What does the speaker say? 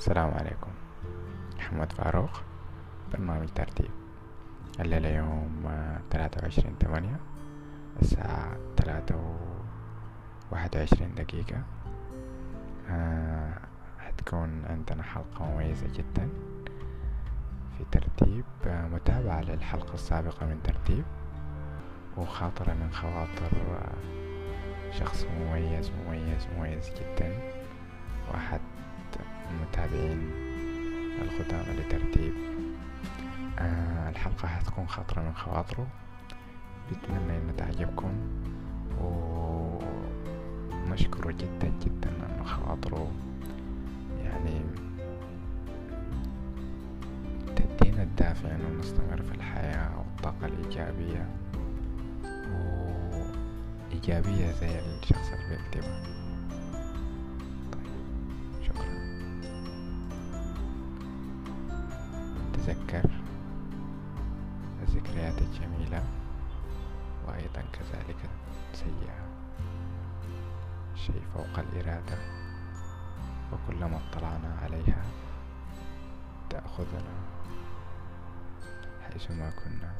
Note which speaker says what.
Speaker 1: السلام عليكم. محمد فاروق برنامج ترتيب. الليلة يوم ثلاثة وعشرين ثمانية الساعة ثلاثة وواحد وعشرين دقيقة. آه، حتكون عندنا حلقة مميزة جدا في ترتيب. آه، متابعة للحلقة السابقة من ترتيب وخاطرة من خواطر آه، شخص مميز مميز مميز جدا. وأحد المتابعين القدامى لترتيب آه الحلقة حتكون خاطرة من خواطره بتمنى إنها تعجبكم. ونشكره جدا جدا إنه خواطره يعني تدينا الدافع إنه نستمر في الحياة والطاقة الإيجابية. وإيجابية زي الشخص اللي بيكتبها. تذكر الذكريات الجميلة وأيضا كذلك السيئة. شيء فوق الإرادة وكلما اطلعنا عليها تأخذنا حيثما كنا.